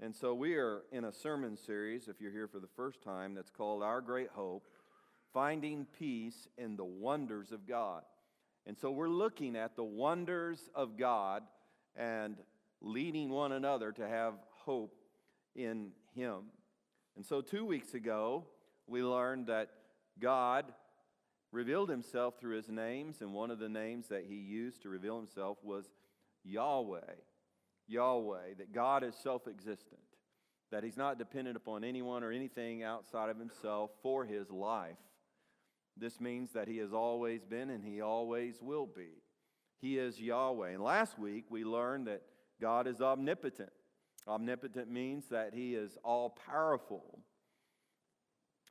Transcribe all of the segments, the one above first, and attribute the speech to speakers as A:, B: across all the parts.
A: And so we are in a sermon series, if you're here for the first time, that's called Our Great Hope Finding Peace in the Wonders of God. And so we're looking at the wonders of God and leading one another to have hope in Him. And so two weeks ago, we learned that God revealed Himself through His names, and one of the names that He used to reveal Himself was Yahweh. Yahweh, that God is self existent, that He's not dependent upon anyone or anything outside of Himself for His life. This means that He has always been and He always will be. He is Yahweh. And last week we learned that God is omnipotent. Omnipotent means that He is all powerful.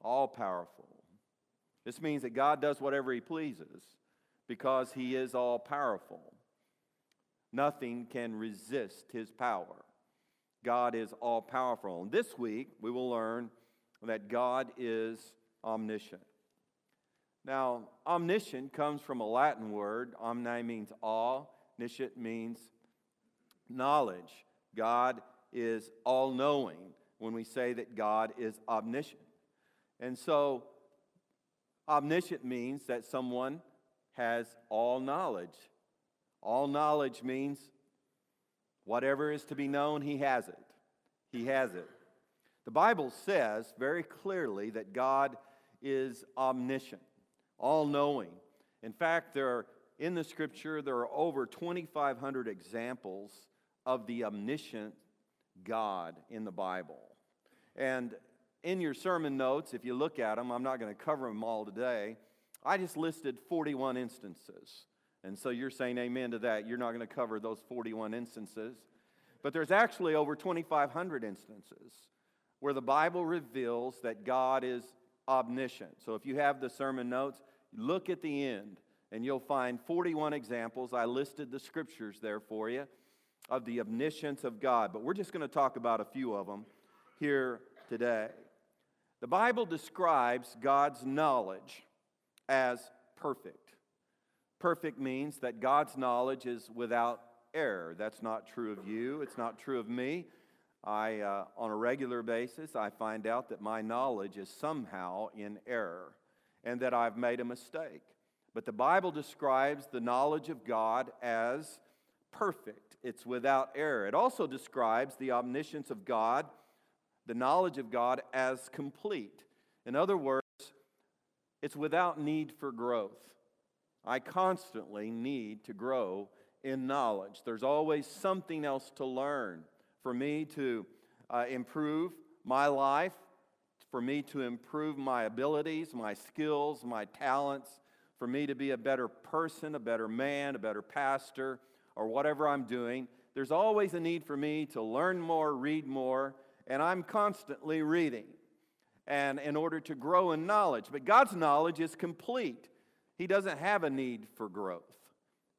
A: All powerful. This means that God does whatever He pleases because He is all powerful. Nothing can resist his power. God is all powerful. And this week, we will learn that God is omniscient. Now, omniscient comes from a Latin word. Omni means all, niscient means knowledge. God is all knowing when we say that God is omniscient. And so, omniscient means that someone has all knowledge. All knowledge means whatever is to be known, he has it. He has it. The Bible says very clearly that God is omniscient, all knowing. In fact, there are, in the scripture, there are over 2,500 examples of the omniscient God in the Bible. And in your sermon notes, if you look at them, I'm not going to cover them all today. I just listed 41 instances and so you're saying amen to that. You're not going to cover those 41 instances. But there's actually over 2,500 instances where the Bible reveals that God is omniscient. So if you have the sermon notes, look at the end and you'll find 41 examples. I listed the scriptures there for you of the omniscience of God. But we're just going to talk about a few of them here today. The Bible describes God's knowledge as perfect. Perfect means that God's knowledge is without error. That's not true of you, it's not true of me. I, uh, on a regular basis, I find out that my knowledge is somehow in error and that I've made a mistake. But the Bible describes the knowledge of God as perfect, it's without error. It also describes the omniscience of God, the knowledge of God, as complete. In other words, it's without need for growth. I constantly need to grow in knowledge. There's always something else to learn for me to uh, improve my life, for me to improve my abilities, my skills, my talents, for me to be a better person, a better man, a better pastor, or whatever I'm doing. There's always a need for me to learn more, read more, and I'm constantly reading. And in order to grow in knowledge, but God's knowledge is complete. He doesn't have a need for growth.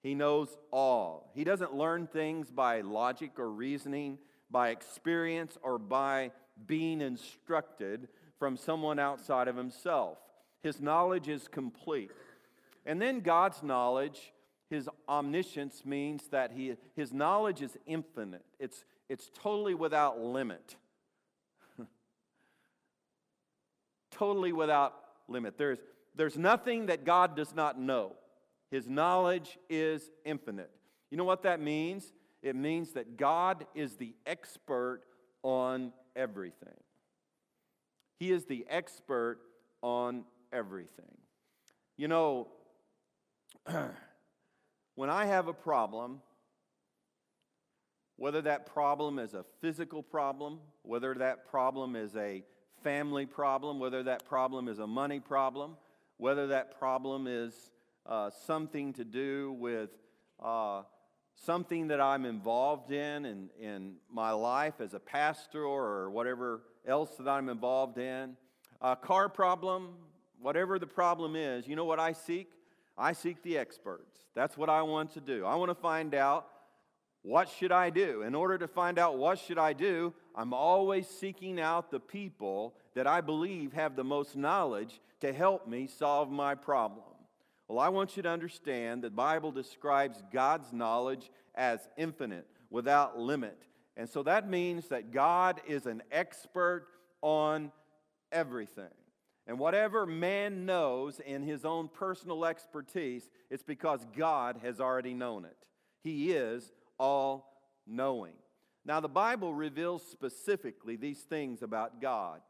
A: He knows all. He doesn't learn things by logic or reasoning, by experience, or by being instructed from someone outside of himself. His knowledge is complete. And then God's knowledge, his omniscience, means that he, his knowledge is infinite, it's, it's totally without limit. totally without limit. There's, there's nothing that God does not know. His knowledge is infinite. You know what that means? It means that God is the expert on everything. He is the expert on everything. You know, when I have a problem, whether that problem is a physical problem, whether that problem is a family problem, whether that problem is a money problem, whether that problem is uh, something to do with uh, something that I'm involved in, in in my life as a pastor or whatever else that I'm involved in, a car problem, whatever the problem is, you know what I seek? I seek the experts. That's what I want to do. I want to find out what should I do? In order to find out what should I do, I'm always seeking out the people that I believe have the most knowledge to help me solve my problem. Well, I want you to understand that the Bible describes God's knowledge as infinite, without limit. And so that means that God is an expert on everything. And whatever man knows in his own personal expertise, it's because God has already known it. He is all knowing. Now, the Bible reveals specifically these things about God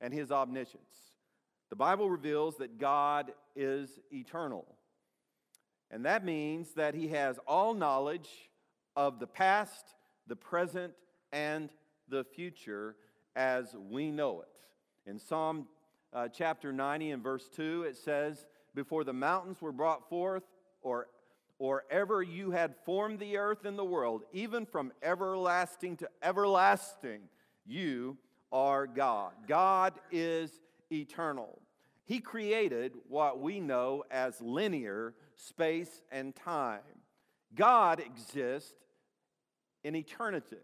A: and his omniscience. The Bible reveals that God is eternal. And that means that he has all knowledge of the past, the present, and the future as we know it. In Psalm uh, chapter 90 and verse 2, it says, Before the mountains were brought forth, or or ever you had formed the earth and the world, even from everlasting to everlasting, you are God. God is eternal. He created what we know as linear space and time. God exists in eternity.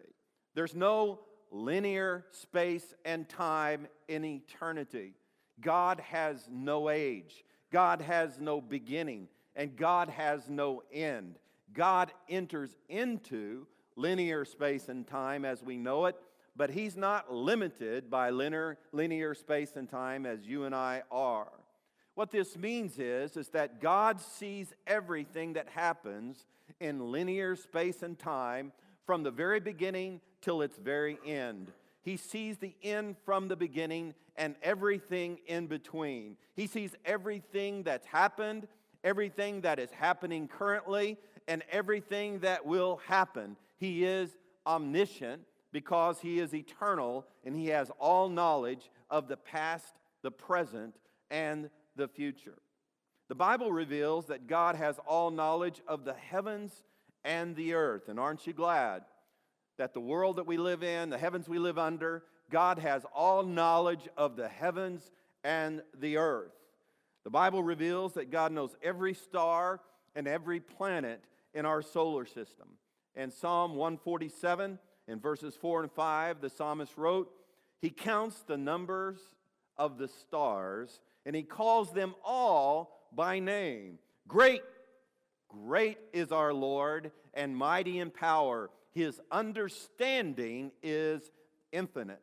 A: There's no linear space and time in eternity. God has no age. God has no beginning and God has no end. God enters into linear space and time as we know it, but He's not limited by linear, linear space and time as you and I are. What this means is, is that God sees everything that happens in linear space and time from the very beginning till its very end. He sees the end from the beginning and everything in between. He sees everything that's happened everything that is happening currently, and everything that will happen. He is omniscient because he is eternal and he has all knowledge of the past, the present, and the future. The Bible reveals that God has all knowledge of the heavens and the earth. And aren't you glad that the world that we live in, the heavens we live under, God has all knowledge of the heavens and the earth? The Bible reveals that God knows every star and every planet in our solar system. In Psalm 147, in verses 4 and 5, the psalmist wrote, He counts the numbers of the stars, and he calls them all by name. Great, great is our Lord, and mighty in power. His understanding is infinite.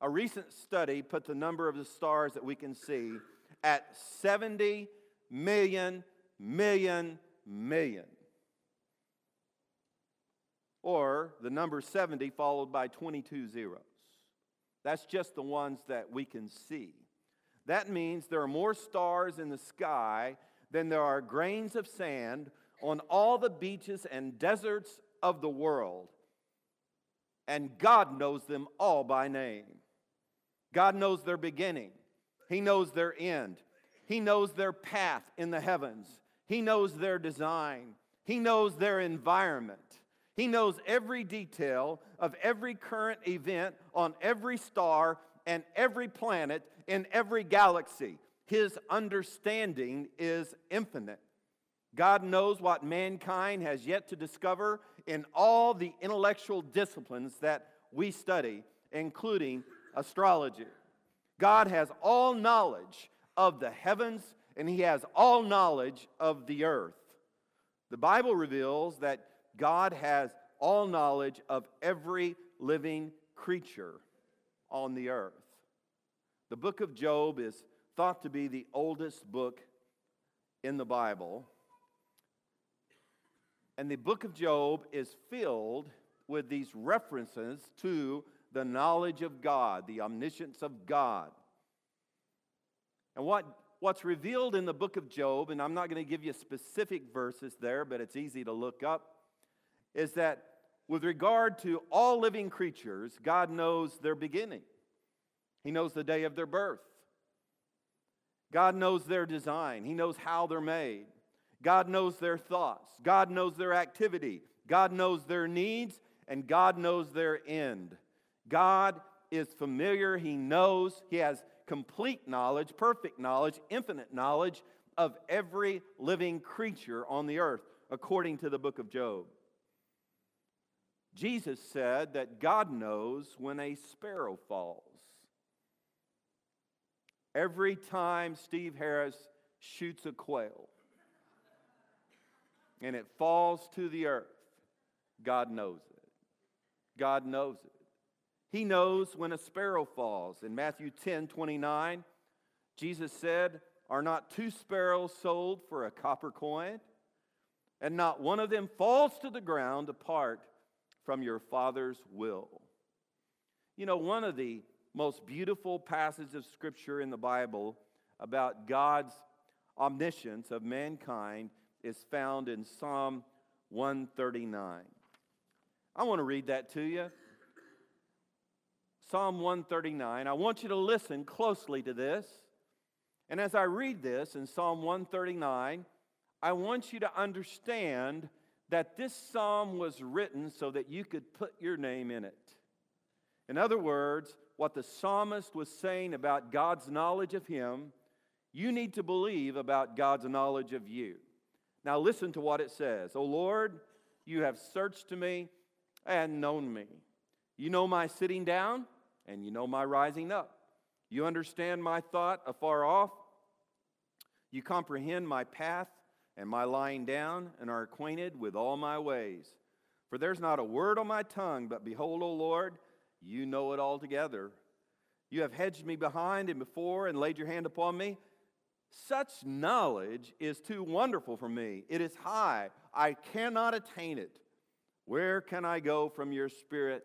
A: A recent study put the number of the stars that we can see at 70 million, million, million. Or the number 70 followed by 22 zeros. That's just the ones that we can see. That means there are more stars in the sky than there are grains of sand on all the beaches and deserts of the world. And God knows them all by name. God knows their beginning. He knows their end. He knows their path in the heavens. He knows their design. He knows their environment. He knows every detail of every current event on every star and every planet in every galaxy. His understanding is infinite. God knows what mankind has yet to discover in all the intellectual disciplines that we study, including astrology. God has all knowledge of the heavens and he has all knowledge of the earth. The Bible reveals that God has all knowledge of every living creature on the earth. The book of Job is thought to be the oldest book in the Bible. And the book of Job is filled with these references to the knowledge of God, the omniscience of God. And what, what's revealed in the book of Job, and I'm not going to give you specific verses there, but it's easy to look up, is that with regard to all living creatures, God knows their beginning. He knows the day of their birth. God knows their design. He knows how they're made. God knows their thoughts. God knows their activity. God knows their needs. And God knows their end. God is familiar. He knows. He has complete knowledge, perfect knowledge, infinite knowledge of every living creature on the earth, according to the book of Job. Jesus said that God knows when a sparrow falls. Every time Steve Harris shoots a quail and it falls to the earth, God knows it. God knows it. He knows when a sparrow falls. In Matthew 10 29, Jesus said, Are not two sparrows sold for a copper coin? And not one of them falls to the ground apart from your Father's will. You know, one of the most beautiful passages of Scripture in the Bible about God's omniscience of mankind is found in Psalm 139. I want to read that to you. Psalm 139. I want you to listen closely to this. And as I read this in Psalm 139, I want you to understand that this psalm was written so that you could put your name in it. In other words, what the psalmist was saying about God's knowledge of him, you need to believe about God's knowledge of you. Now, listen to what it says O Lord, you have searched to me and known me. You know my sitting down and you know my rising up. You understand my thought afar off. You comprehend my path and my lying down and are acquainted with all my ways. For there's not a word on my tongue, but behold, O Lord, you know it altogether. You have hedged me behind and before and laid your hand upon me. Such knowledge is too wonderful for me. It is high. I cannot attain it. Where can I go from your spirit,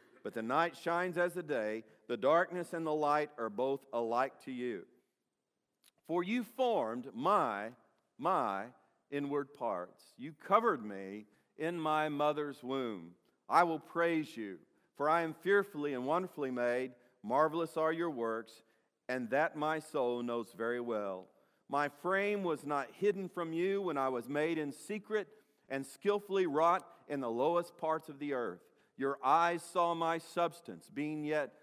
A: but the night shines as the day. The darkness and the light are both alike to you. For you formed my, my inward parts. You covered me in my mother's womb. I will praise you, for I am fearfully and wonderfully made. Marvelous are your works, and that my soul knows very well. My frame was not hidden from you when I was made in secret and skillfully wrought in the lowest parts of the earth. Your eyes saw my substance, being yet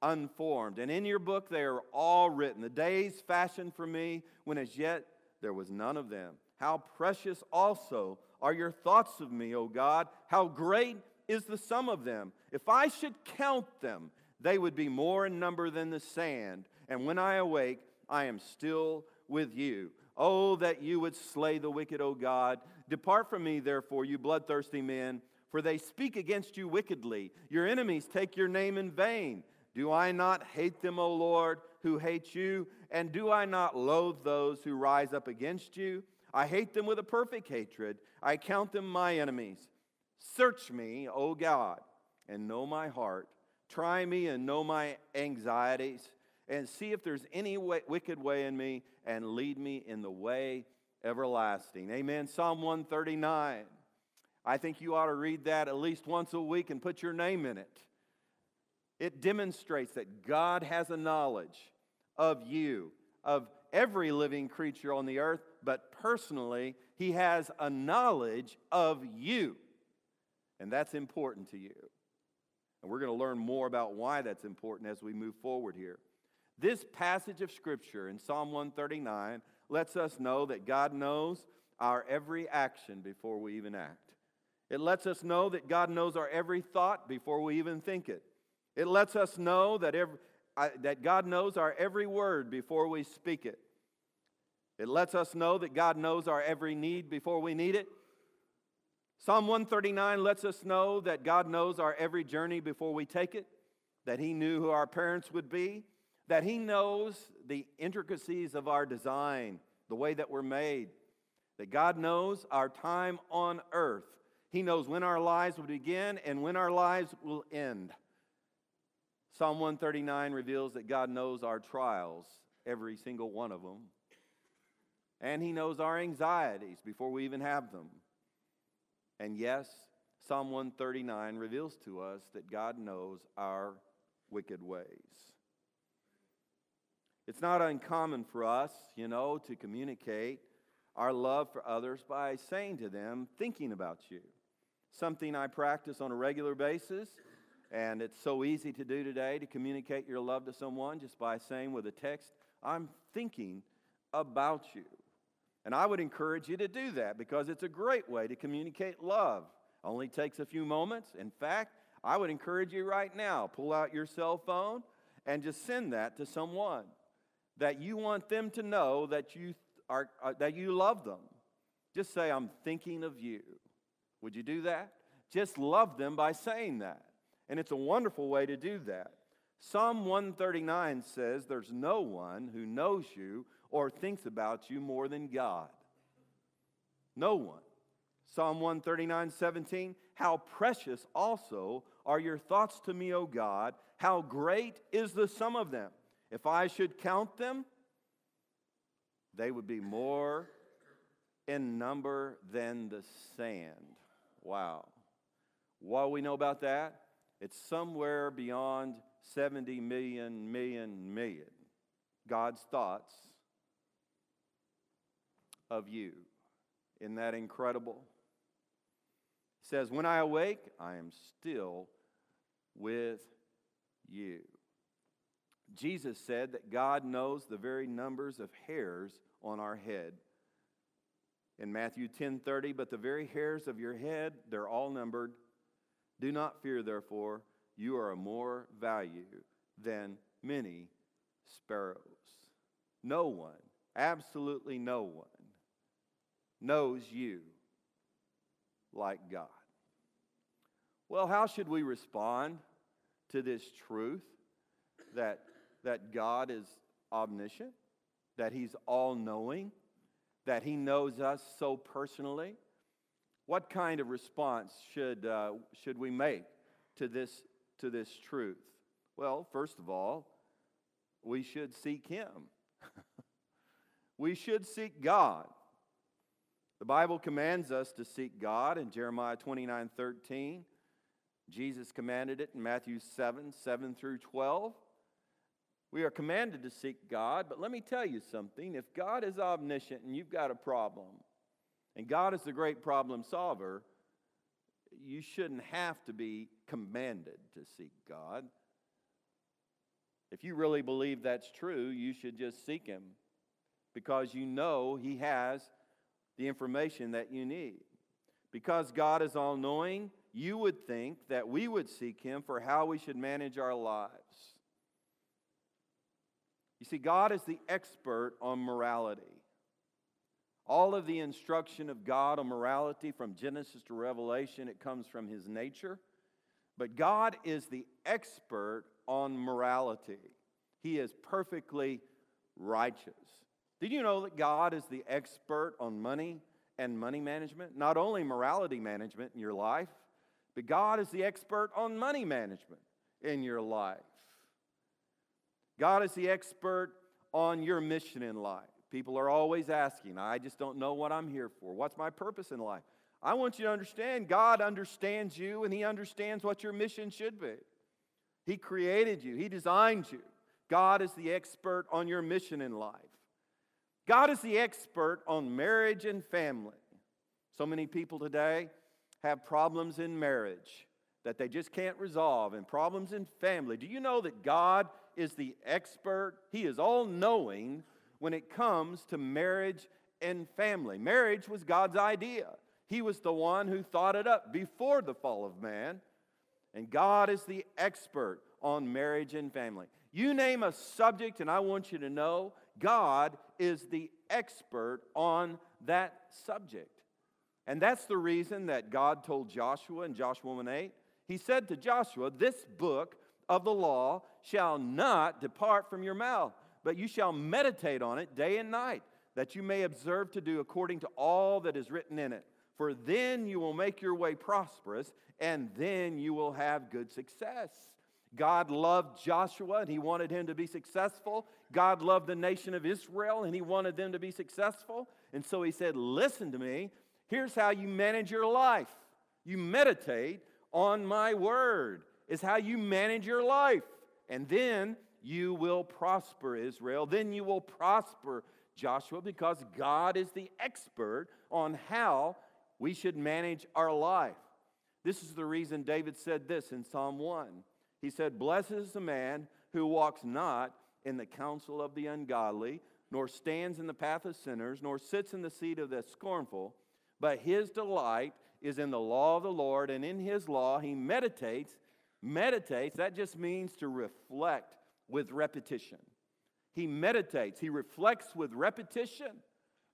A: unformed. And in your book they are all written, the days fashioned for me, when as yet there was none of them. How precious also are your thoughts of me, O God. How great is the sum of them. If I should count them, they would be more in number than the sand. And when I awake, I am still with you. Oh, that you would slay the wicked, O God. Depart from me, therefore, you bloodthirsty men, for they speak against you wickedly. Your enemies take your name in vain. Do I not hate them, O Lord, who hate you? And do I not loathe those who rise up against you? I hate them with a perfect hatred. I count them my enemies. Search me, O God, and know my heart. Try me and know my anxieties, and see if there's any way, wicked way in me, and lead me in the way everlasting. Amen. Psalm 139. I think you ought to read that at least once a week and put your name in it. It demonstrates that God has a knowledge of you, of every living creature on the earth, but personally, He has a knowledge of you. And that's important to you. And we're going to learn more about why that's important as we move forward here. This passage of Scripture in Psalm 139 lets us know that God knows our every action before we even act. It lets us know that God knows our every thought before we even think it. It lets us know that, every, uh, that God knows our every word before we speak it. It lets us know that God knows our every need before we need it. Psalm 139 lets us know that God knows our every journey before we take it, that He knew who our parents would be, that He knows the intricacies of our design, the way that we're made, that God knows our time on earth. He knows when our lives will begin and when our lives will end. Psalm 139 reveals that God knows our trials, every single one of them. And He knows our anxieties before we even have them. And yes, Psalm 139 reveals to us that God knows our wicked ways. It's not uncommon for us, you know, to communicate our love for others by saying to them, thinking about you. Something I practice on a regular basis. And it's so easy to do today to communicate your love to someone just by saying with a text, I'm thinking about you. And I would encourage you to do that because it's a great way to communicate love. Only takes a few moments. In fact, I would encourage you right now pull out your cell phone and just send that to someone that you want them to know that you are that you love them. Just say I'm thinking of you. Would you do that? Just love them by saying that. And it's a wonderful way to do that. Psalm 139 says there's no one who knows you or thinks about you more than God. No one. Psalm 139, 17, how precious also are your thoughts to me, O God. How great is the sum of them. If I should count them, they would be more in number than the sand. Wow. What we know about that? It's somewhere beyond 70 million, million, million. God's thoughts of you. Isn't that incredible? It says, When I awake, I am still with you. Jesus said that God knows the very numbers of hairs on our head. In Matthew 10:30, but the very hairs of your head, they're all numbered. Do not fear, therefore, you are of more value than many sparrows. No one, absolutely no one, knows you like God. Well, how should we respond to this truth that, that God is omniscient, that He's all knowing, that He knows us so personally? What kind of response should, uh, should we make to this, to this truth? Well, first of all, we should seek Him. we should seek God. The Bible commands us to seek God in Jeremiah 29 13. Jesus commanded it in Matthew 7 7 through 12. We are commanded to seek God, but let me tell you something. If God is omniscient and you've got a problem, and God is the great problem solver, you shouldn't have to be commanded to seek God. If you really believe that's true, you should just seek Him because you know He has the information that you need. Because God is all knowing, you would think that we would seek Him for how we should manage our lives. You see, God is the expert on morality. All of the instruction of God on morality from Genesis to Revelation, it comes from His nature. But God is the expert on morality. He is perfectly righteous. Did you know that God is the expert on money and money management? Not only morality management in your life, but God is the expert on money management in your life. God is the expert on your mission in life. People are always asking, I just don't know what I'm here for. What's my purpose in life? I want you to understand God understands you and He understands what your mission should be. He created you, He designed you. God is the expert on your mission in life. God is the expert on marriage and family. So many people today have problems in marriage that they just can't resolve and problems in family. Do you know that God is the expert? He is all knowing when it comes to marriage and family. Marriage was God's idea, He was the one who thought it up before the fall of man. And God is the expert on marriage and family. You name a subject, and I want you to know God is the expert on that subject. And that's the reason that God told Joshua in Joshua 1 8, He said to Joshua, This book of the law shall not depart from your mouth, but you shall meditate on it day and night, that you may observe to do according to all that is written in it. For then you will make your way prosperous, and then you will have good success. God loved Joshua and he wanted him to be successful. God loved the nation of Israel and he wanted them to be successful. And so he said, Listen to me. Here's how you manage your life you meditate on my word, is how you manage your life. And then you will prosper, Israel. Then you will prosper, Joshua, because God is the expert on how we should manage our life. This is the reason David said this in Psalm 1. He said, Blessed is the man who walks not in the counsel of the ungodly, nor stands in the path of sinners, nor sits in the seat of the scornful, but his delight is in the law of the Lord, and in his law he meditates. Meditates, that just means to reflect with repetition. He meditates, he reflects with repetition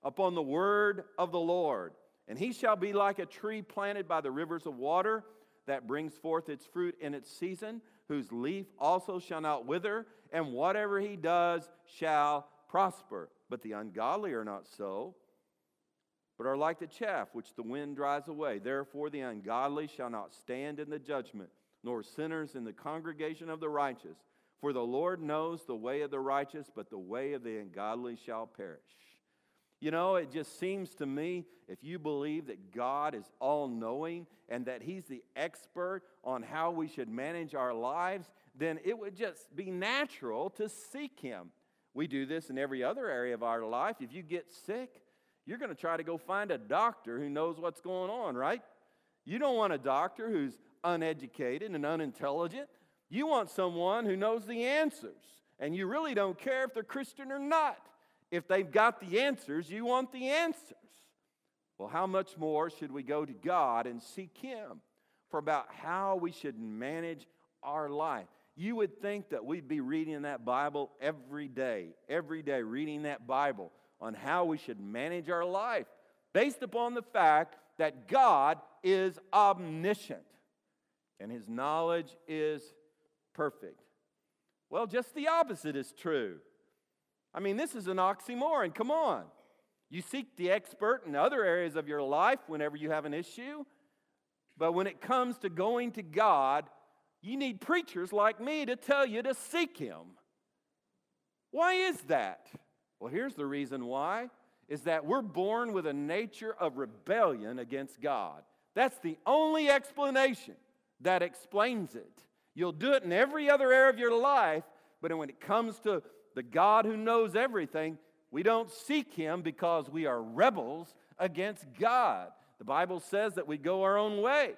A: upon the word of the Lord. And he shall be like a tree planted by the rivers of water that brings forth its fruit in its season, whose leaf also shall not wither, and whatever he does shall prosper. But the ungodly are not so, but are like the chaff which the wind drives away. Therefore, the ungodly shall not stand in the judgment, nor sinners in the congregation of the righteous. For the Lord knows the way of the righteous, but the way of the ungodly shall perish. You know, it just seems to me if you believe that God is all knowing and that He's the expert on how we should manage our lives, then it would just be natural to seek Him. We do this in every other area of our life. If you get sick, you're going to try to go find a doctor who knows what's going on, right? You don't want a doctor who's uneducated and unintelligent. You want someone who knows the answers. And you really don't care if they're Christian or not. If they've got the answers, you want the answers. Well, how much more should we go to God and seek Him for about how we should manage our life? You would think that we'd be reading that Bible every day, every day, reading that Bible on how we should manage our life based upon the fact that God is omniscient and His knowledge is perfect. Well, just the opposite is true. I mean, this is an oxymoron. Come on. You seek the expert in other areas of your life whenever you have an issue, but when it comes to going to God, you need preachers like me to tell you to seek Him. Why is that? Well, here's the reason why is that we're born with a nature of rebellion against God. That's the only explanation that explains it. You'll do it in every other area of your life, but when it comes to the God who knows everything, we don't seek him because we are rebels against God. The Bible says that we go our own way.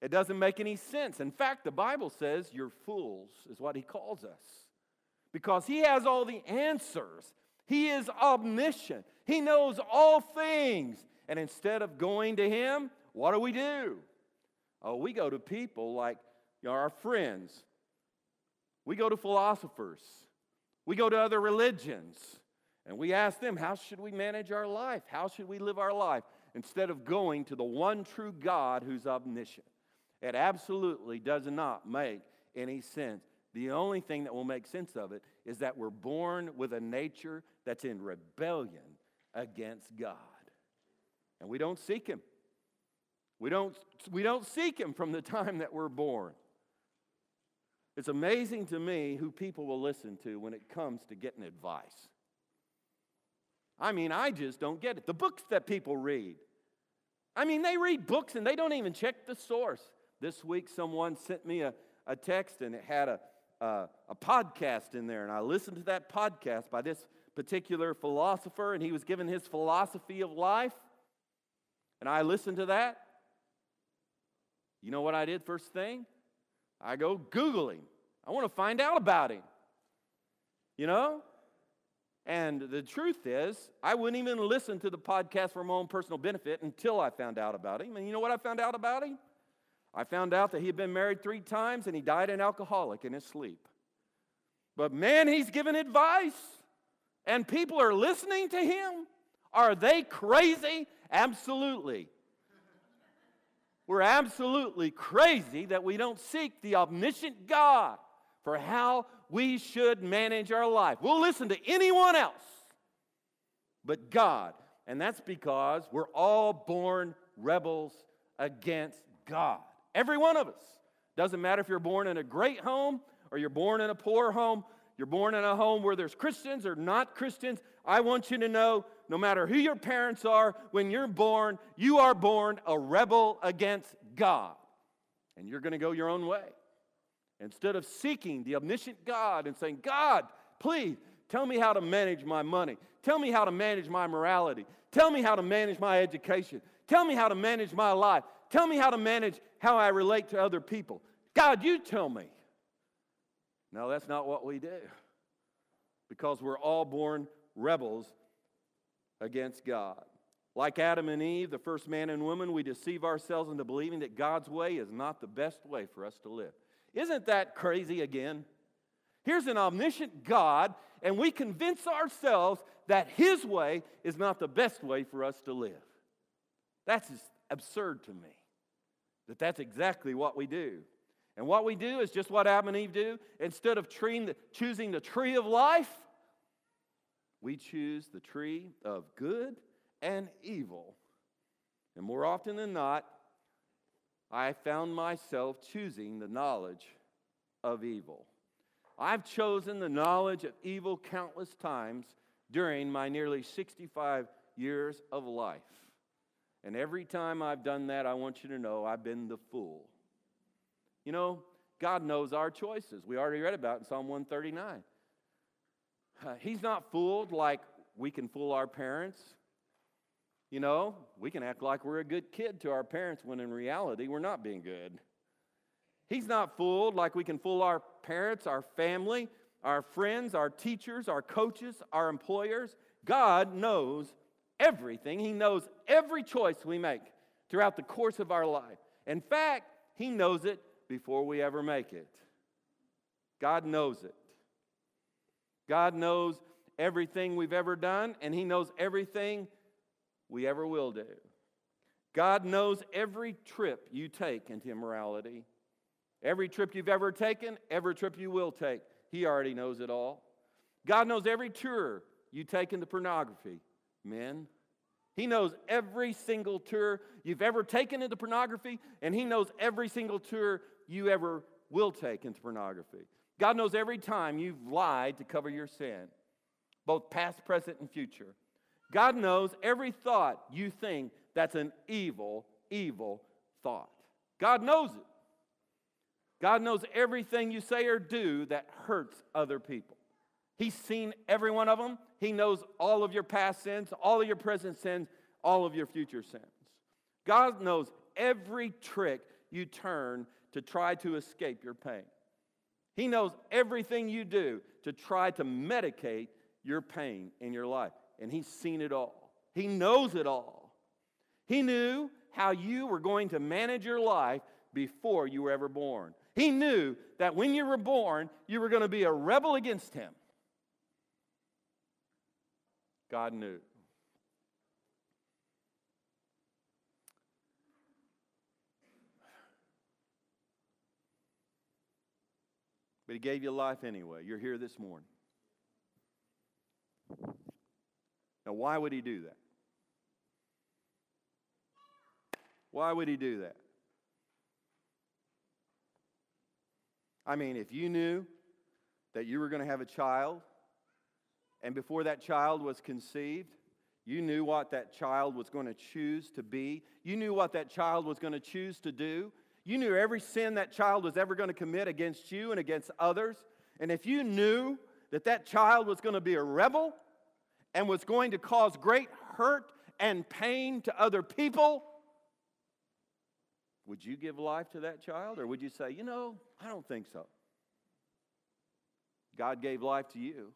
A: It doesn't make any sense. In fact, the Bible says you're fools, is what he calls us. Because he has all the answers. He is omniscient. He knows all things. And instead of going to him, what do we do? Oh, we go to people like you know, our friends. We go to philosophers. We go to other religions and we ask them, How should we manage our life? How should we live our life? Instead of going to the one true God who's omniscient. It absolutely does not make any sense. The only thing that will make sense of it is that we're born with a nature that's in rebellion against God. And we don't seek Him. We don't, we don't seek Him from the time that we're born. It's amazing to me who people will listen to when it comes to getting advice. I mean, I just don't get it. The books that people read. I mean, they read books and they don't even check the source. This week, someone sent me a, a text and it had a, a, a podcast in there, and I listened to that podcast by this particular philosopher, and he was given his philosophy of life. And I listened to that. You know what I did first thing? I go Google him. I want to find out about him. You know? And the truth is, I wouldn't even listen to the podcast for my own personal benefit until I found out about him. And you know what I found out about him? I found out that he had been married three times and he died an alcoholic in his sleep. But man, he's given advice, and people are listening to him. Are they crazy? Absolutely. We're absolutely crazy that we don't seek the omniscient God for how we should manage our life. We'll listen to anyone else but God. And that's because we're all born rebels against God. Every one of us. Doesn't matter if you're born in a great home or you're born in a poor home, you're born in a home where there's Christians or not Christians. I want you to know no matter who your parents are, when you're born, you are born a rebel against God. And you're going to go your own way. Instead of seeking the omniscient God and saying, God, please tell me how to manage my money. Tell me how to manage my morality. Tell me how to manage my education. Tell me how to manage my life. tell me how to manage how I relate to other people. God, you tell me. No, that's not what we do. Because we're all born rebels against God. Like Adam and Eve, the first man and woman, we deceive ourselves into believing that God's way is not the best way for us to live. Isn't that crazy again? Here's an omniscient God, and we convince ourselves that His way is not the best way for us to live. That's absurd to me. That that's exactly what we do. And what we do is just what Adam and Eve do. Instead of choosing the tree of life, we choose the tree of good and evil. And more often than not, I found myself choosing the knowledge of evil. I've chosen the knowledge of evil countless times during my nearly 65 years of life. And every time I've done that, I want you to know I've been the fool. You know, God knows our choices. We already read about in Psalm 139. Uh, he's not fooled like we can fool our parents. You know, we can act like we're a good kid to our parents when in reality we're not being good. He's not fooled like we can fool our parents, our family, our friends, our teachers, our coaches, our employers. God knows everything. He knows every choice we make throughout the course of our life. In fact, He knows it before we ever make it. God knows it. God knows everything we've ever done, and He knows everything we ever will do. God knows every trip you take into immorality. Every trip you've ever taken, every trip you will take, He already knows it all. God knows every tour you take into pornography, men. He knows every single tour you've ever taken into pornography, and He knows every single tour you ever will take into pornography. God knows every time you've lied to cover your sin, both past, present, and future. God knows every thought you think that's an evil, evil thought. God knows it. God knows everything you say or do that hurts other people. He's seen every one of them. He knows all of your past sins, all of your present sins, all of your future sins. God knows every trick you turn to try to escape your pain. He knows everything you do to try to medicate your pain in your life. And He's seen it all, He knows it all. He knew how you were going to manage your life before you were ever born. He knew that when you were born, you were going to be a rebel against him. God knew. But he gave you life anyway. You're here this morning. Now, why would he do that? Why would he do that? I mean, if you knew that you were going to have a child, and before that child was conceived, you knew what that child was going to choose to be, you knew what that child was going to choose to do, you knew every sin that child was ever going to commit against you and against others, and if you knew that that child was going to be a rebel and was going to cause great hurt and pain to other people, would you give life to that child? Or would you say, you know, I don't think so? God gave life to you.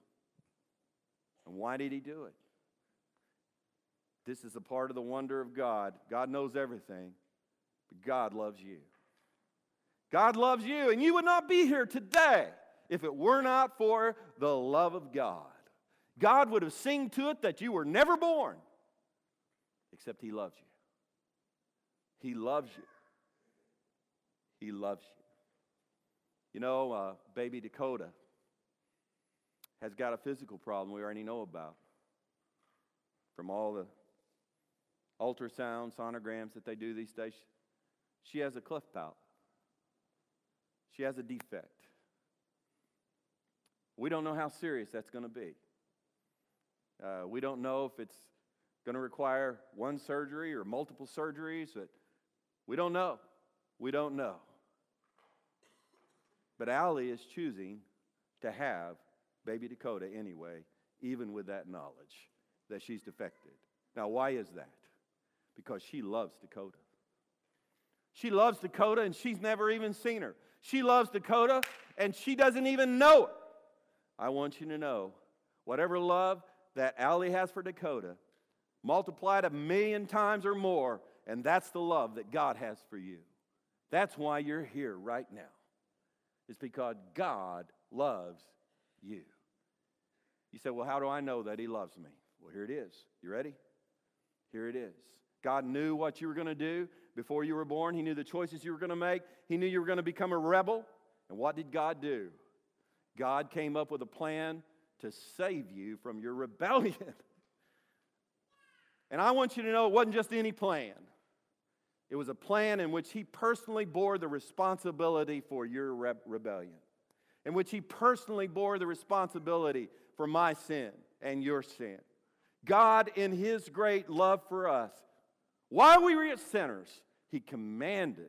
A: And why did He do it? This is a part of the wonder of God. God knows everything, but God loves you. God loves you, and you would not be here today if it were not for the love of God. God would have seen to it that you were never born, except He loves you. He loves you. He loves you. You know, uh, baby Dakota has got a physical problem we already know about from all the ultrasound sonograms that they do these days. She has a cleft palate. She has a defect. We don't know how serious that's going to be. Uh, we don't know if it's going to require one surgery or multiple surgeries, but we don't know. We don't know. But Allie is choosing to have baby Dakota anyway, even with that knowledge that she's defected. Now, why is that? Because she loves Dakota. She loves Dakota and she's never even seen her. She loves Dakota and she doesn't even know it. I want you to know whatever love that Allie has for Dakota, multiplied a million times or more, and that's the love that God has for you. That's why you're here right now. It's because God loves you. You say, Well, how do I know that He loves me? Well, here it is. You ready? Here it is. God knew what you were going to do before you were born. He knew the choices you were going to make. He knew you were going to become a rebel. And what did God do? God came up with a plan to save you from your rebellion. and I want you to know it wasn't just any plan, it was a plan in which He personally bore the responsibility for your re- rebellion, in which He personally bore the responsibility for my sin and your sin. God, in His great love for us, while we were yet sinners, He commanded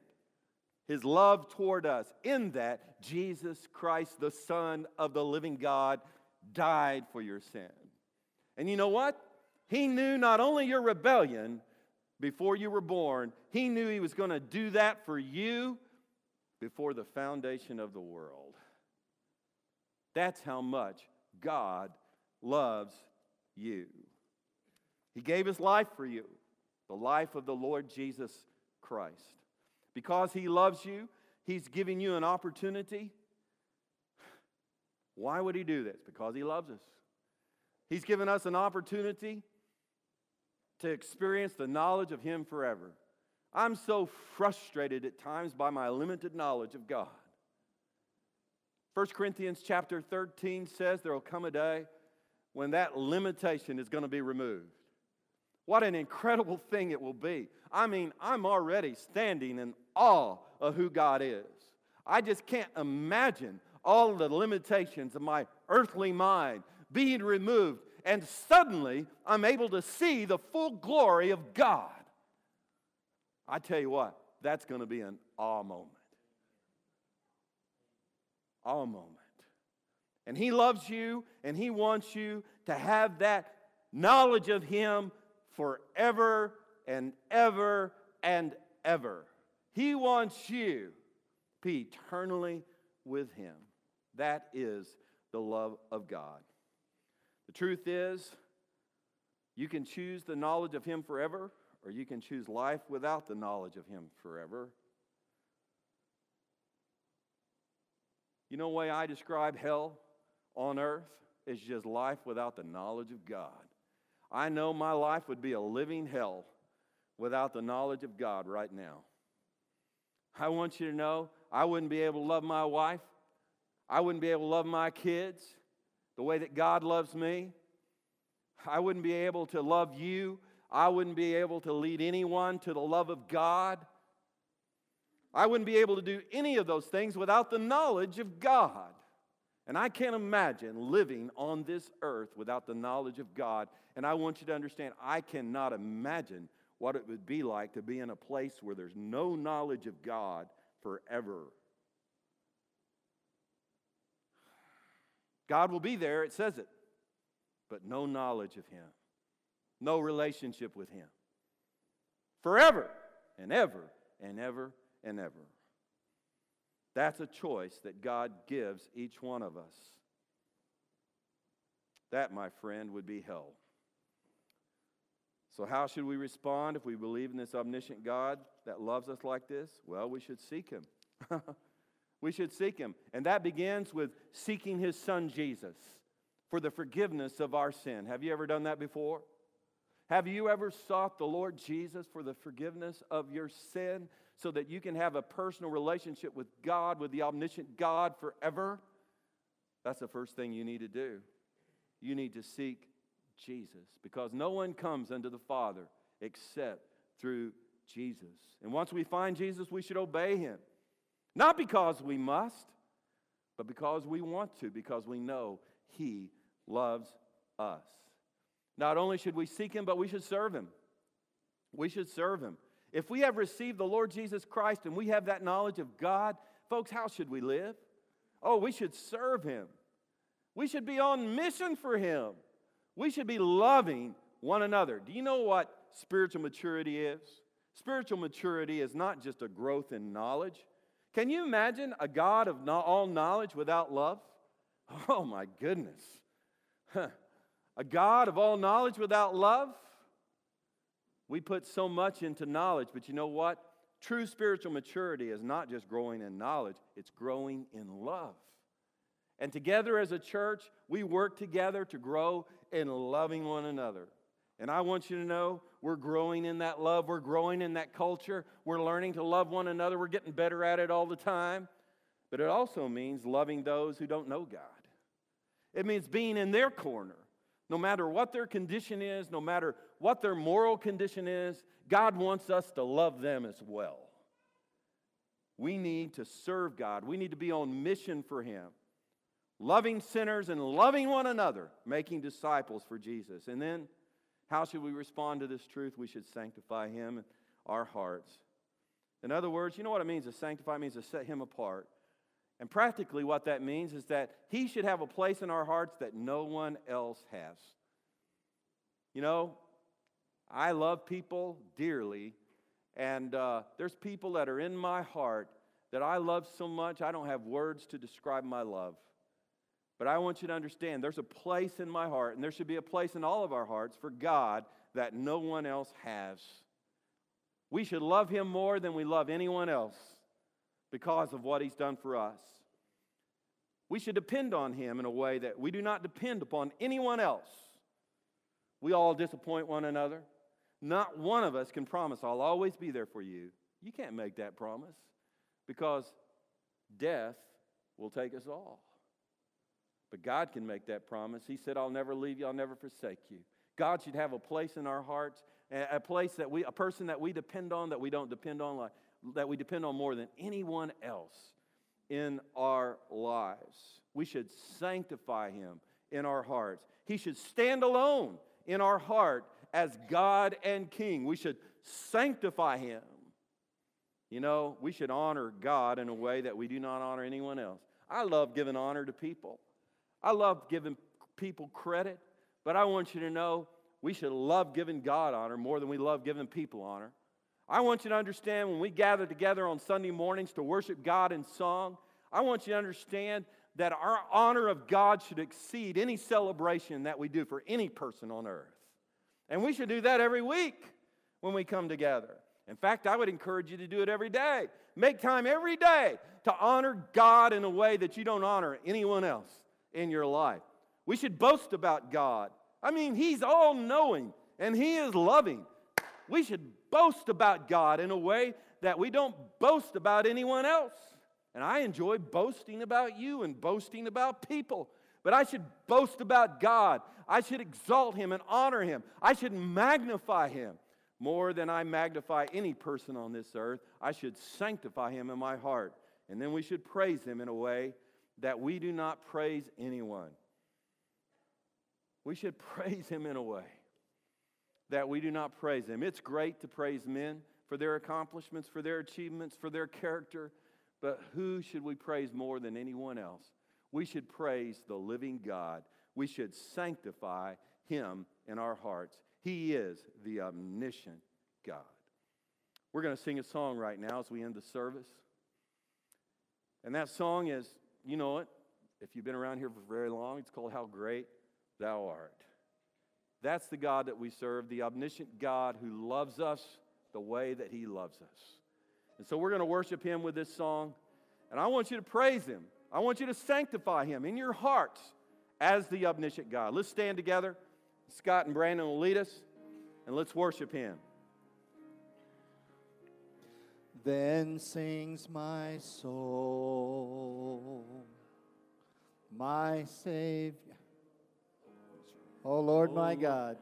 A: His love toward us in that Jesus Christ, the Son of the living God, died for your sin. And you know what? He knew not only your rebellion before you were born, He knew He was going to do that for you before the foundation of the world. That's how much God loves you. He gave His life for you, the life of the Lord Jesus Christ. Because He loves you, He's giving you an opportunity why would he do this? Because he loves us. He's given us an opportunity to experience the knowledge of him forever. I'm so frustrated at times by my limited knowledge of God. 1 Corinthians chapter 13 says there will come a day when that limitation is going to be removed. What an incredible thing it will be. I mean, I'm already standing in awe of who God is. I just can't imagine all the limitations of my earthly mind being removed, and suddenly I'm able to see the full glory of God. I tell you what, that's going to be an awe moment. Awe moment. And He loves you, and He wants you to have that knowledge of Him forever and ever and ever. He wants you to be eternally with Him. That is the love of God. The truth is, you can choose the knowledge of Him forever, or you can choose life without the knowledge of Him forever. You know, the way I describe hell on earth is just life without the knowledge of God. I know my life would be a living hell without the knowledge of God right now. I want you to know I wouldn't be able to love my wife I wouldn't be able to love my kids the way that God loves me. I wouldn't be able to love you. I wouldn't be able to lead anyone to the love of God. I wouldn't be able to do any of those things without the knowledge of God. And I can't imagine living on this earth without the knowledge of God. And I want you to understand, I cannot imagine what it would be like to be in a place where there's no knowledge of God forever. God will be there, it says it, but no knowledge of Him, no relationship with Him. Forever and ever and ever and ever. That's a choice that God gives each one of us. That, my friend, would be hell. So, how should we respond if we believe in this omniscient God that loves us like this? Well, we should seek Him. We should seek him. And that begins with seeking his son Jesus for the forgiveness of our sin. Have you ever done that before? Have you ever sought the Lord Jesus for the forgiveness of your sin so that you can have a personal relationship with God, with the omniscient God forever? That's the first thing you need to do. You need to seek Jesus because no one comes unto the Father except through Jesus. And once we find Jesus, we should obey him. Not because we must, but because we want to, because we know He loves us. Not only should we seek Him, but we should serve Him. We should serve Him. If we have received the Lord Jesus Christ and we have that knowledge of God, folks, how should we live? Oh, we should serve Him. We should be on mission for Him. We should be loving one another. Do you know what spiritual maturity is? Spiritual maturity is not just a growth in knowledge. Can you imagine a God of all knowledge without love? Oh my goodness. A God of all knowledge without love? We put so much into knowledge, but you know what? True spiritual maturity is not just growing in knowledge, it's growing in love. And together as a church, we work together to grow in loving one another. And I want you to know we're growing in that love, we're growing in that culture, we're learning to love one another, we're getting better at it all the time. But it also means loving those who don't know God. It means being in their corner. No matter what their condition is, no matter what their moral condition is, God wants us to love them as well. We need to serve God. We need to be on mission for Him, loving sinners and loving one another, making disciples for Jesus. And then how should we respond to this truth? We should sanctify Him our hearts. In other words, you know what it means to sanctify? It means to set Him apart. And practically, what that means is that He should have a place in our hearts that no one else has. You know, I love people dearly, and uh, there's people that are in my heart that I love so much, I don't have words to describe my love. But I want you to understand there's a place in my heart, and there should be a place in all of our hearts for God that no one else has. We should love Him more than we love anyone else because of what He's done for us. We should depend on Him in a way that we do not depend upon anyone else. We all disappoint one another. Not one of us can promise, I'll always be there for you. You can't make that promise because death will take us all. But God can make that promise. He said, I'll never leave you, I'll never forsake you. God should have a place in our hearts, a place that we, a person that we depend on that we don't depend on, like, that we depend on more than anyone else in our lives. We should sanctify him in our hearts. He should stand alone in our heart as God and King. We should sanctify him. You know, we should honor God in a way that we do not honor anyone else. I love giving honor to people. I love giving people credit, but I want you to know we should love giving God honor more than we love giving people honor. I want you to understand when we gather together on Sunday mornings to worship God in song, I want you to understand that our honor of God should exceed any celebration that we do for any person on earth. And we should do that every week when we come together. In fact, I would encourage you to do it every day. Make time every day to honor God in a way that you don't honor anyone else in your life. We should boast about God. I mean, He's all knowing and He is loving. We should boast about God in a way that we don't boast about anyone else. And I enjoy boasting about you and boasting about people. But I should boast about God. I should exalt Him and honor Him. I should magnify Him more than I magnify any person on this earth. I should sanctify Him in my heart. And then we should praise Him in a way that we do not praise anyone. We should praise him in a way that we do not praise him. It's great to praise men for their accomplishments, for their achievements, for their character, but who should we praise more than anyone else? We should praise the living God. We should sanctify him in our hearts. He is the omniscient God. We're going to sing a song right now as we end the service. And that song is you know it. If you've been around here for very long, it's called How Great Thou Art. That's the God that we serve, the omniscient God who loves us the way that He loves us. And so we're going to worship Him with this song. And I want you to praise Him. I want you to sanctify Him in your hearts as the omniscient God. Let's stand together. Scott and Brandon will lead us, and let's worship Him.
B: Then sings my soul, my Savior. Oh Lord, oh, my God.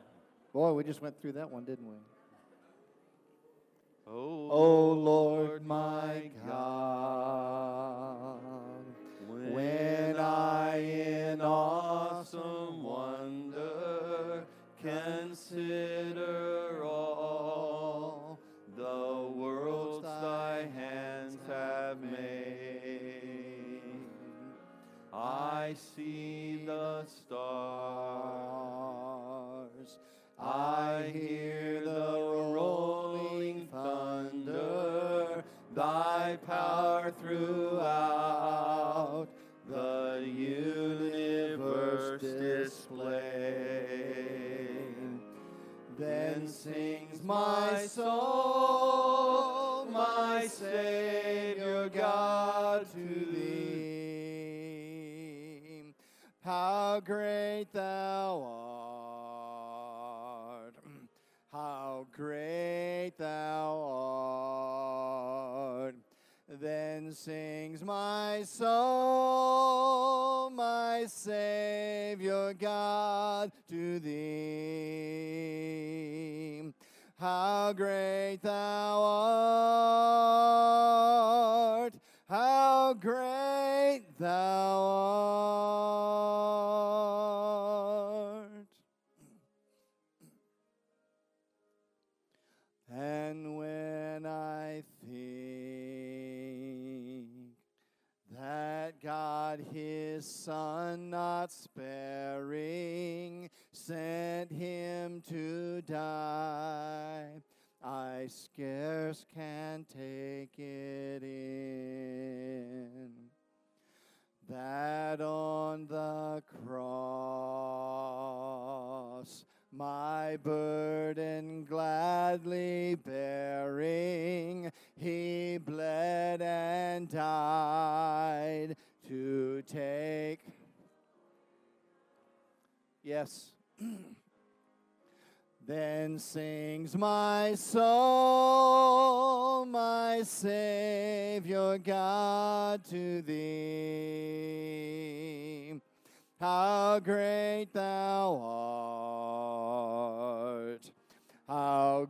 B: Boy, we just went through that one, didn't we?
A: Oh,
B: oh Lord, my God. When, when I in awesome wonder consider all the worlds thy hands have made. I see the stars, I hear the rolling thunder, thy power throughout the universe display. Then sings my soul, my Savior God to thee. How great thou art. Sings my soul, my Savior God, to thee. How great thou art!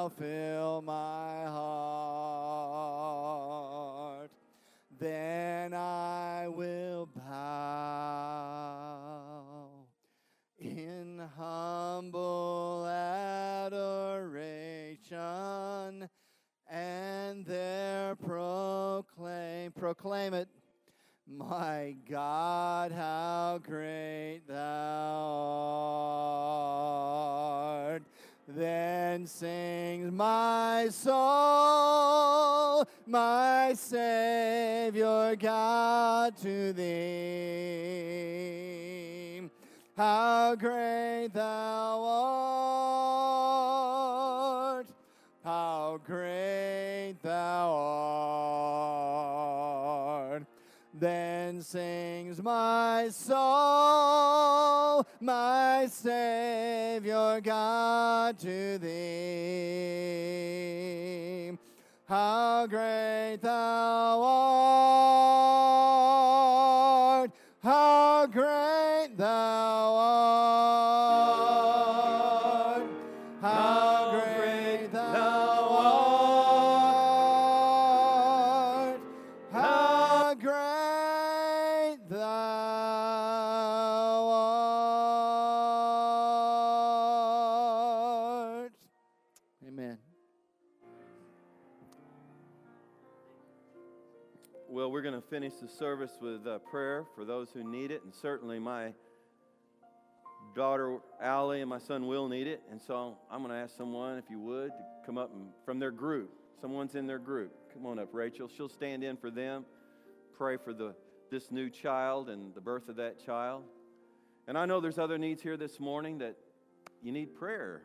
B: Shall fill my heart? Then I will bow in humble adoration and there proclaim proclaim it my god how great thou art then sings my soul my savior god to thee how great thou art, how great thou art. Then sings my soul, my Savior God, to thee. How great thou art,
A: the service with uh, prayer for those who need it, and certainly my daughter Allie and my son Will need it. And so I'm going to ask someone, if you would, to come up and, from their group. Someone's in their group. Come on up, Rachel. She'll stand in for them. Pray for the this new child and the birth of that child. And I know there's other needs here this morning that you need prayer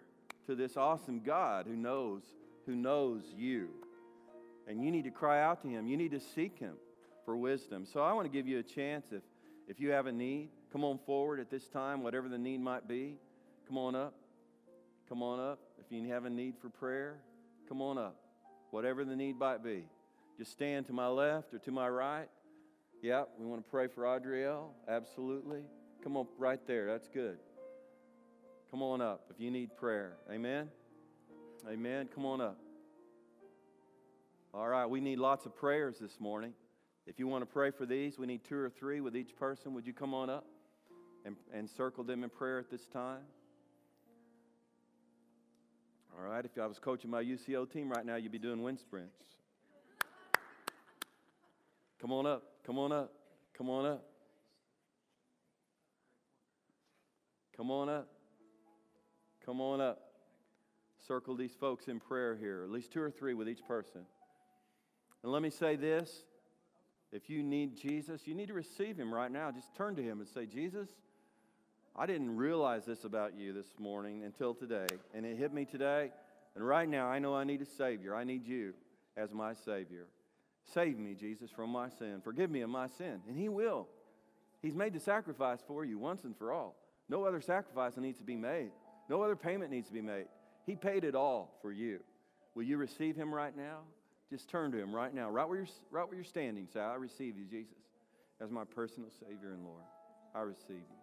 A: to this awesome God who knows who knows you. And you need to cry out to him. You need to seek him for wisdom. So I want to give you a chance if if you have a need, come on forward at this time, whatever the need might be. Come on up. Come on up. If you have a need for prayer, come on up. whatever the need might be. Just stand to my left or to my right. Yep, we want to pray for Adrielle. Absolutely. Come on, right there. That's good. Come on up if you need prayer. Amen. Amen. Come on up. All right, we need lots of prayers this morning. If you want to pray for these, we need two or three with each person. Would you come on up and, and circle them in prayer at this time? All right, if I was coaching my UCO team right now, you'd be doing wind sprints. Come on up, come on up, come on up. Come on up. Come on up. Circle these folks in prayer here, at least two or three with each person. And let me say this if you need Jesus, you need to receive him right now. Just turn to him and say, Jesus, I didn't realize this about you this morning until today, and it hit me today. And right now, I know I need a Savior. I need you as my Savior. Save me, Jesus, from my sin. Forgive me of my sin. And He will. He's made the sacrifice for you once and for all. No other sacrifice needs to be made, no other payment needs to be made. He paid it all for you. Will you receive Him right now? Just turn to Him right now, right where you're, right where you're standing. Say, I receive you, Jesus, as my personal Savior and Lord. I receive you.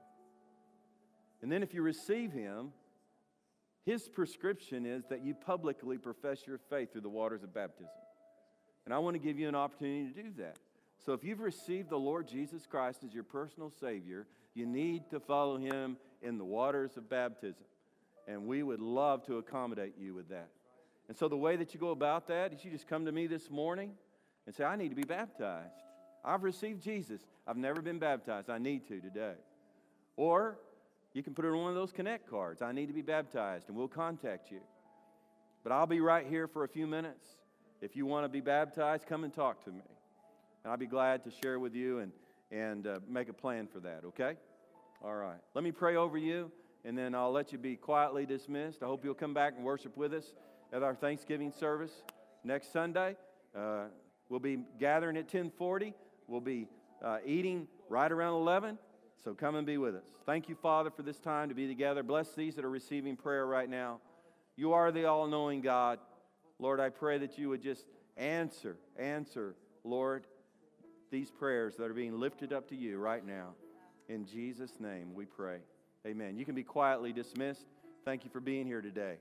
A: And then if you receive him, his prescription is that you publicly profess your faith through the waters of baptism. And I want to give you an opportunity to do that. So if you've received the Lord Jesus Christ as your personal Savior, you need to follow him in the waters of baptism. And we would love to accommodate you with that. And so the way that you go about that is you just come to me this morning and say, I need to be baptized. I've received Jesus. I've never been baptized. I need to today. Or you can put it on one of those connect cards. I need to be baptized, and we'll contact you. But I'll be right here for a few minutes. If you want to be baptized, come and talk to me. And I'll be glad to share with you and, and uh, make a plan for that, okay? All right. Let me pray over you, and then I'll let you be quietly dismissed. I hope you'll come back and worship with us at our Thanksgiving service next Sunday. Uh, we'll be gathering at 1040. We'll be uh, eating right around 11. So come and be with us. Thank you, Father, for this time to be together. Bless these that are receiving prayer right now. You are the all knowing God. Lord, I pray that you would just answer, answer, Lord, these prayers that are being lifted up to you right now. In Jesus' name we pray. Amen. You can be quietly dismissed. Thank you for being here today.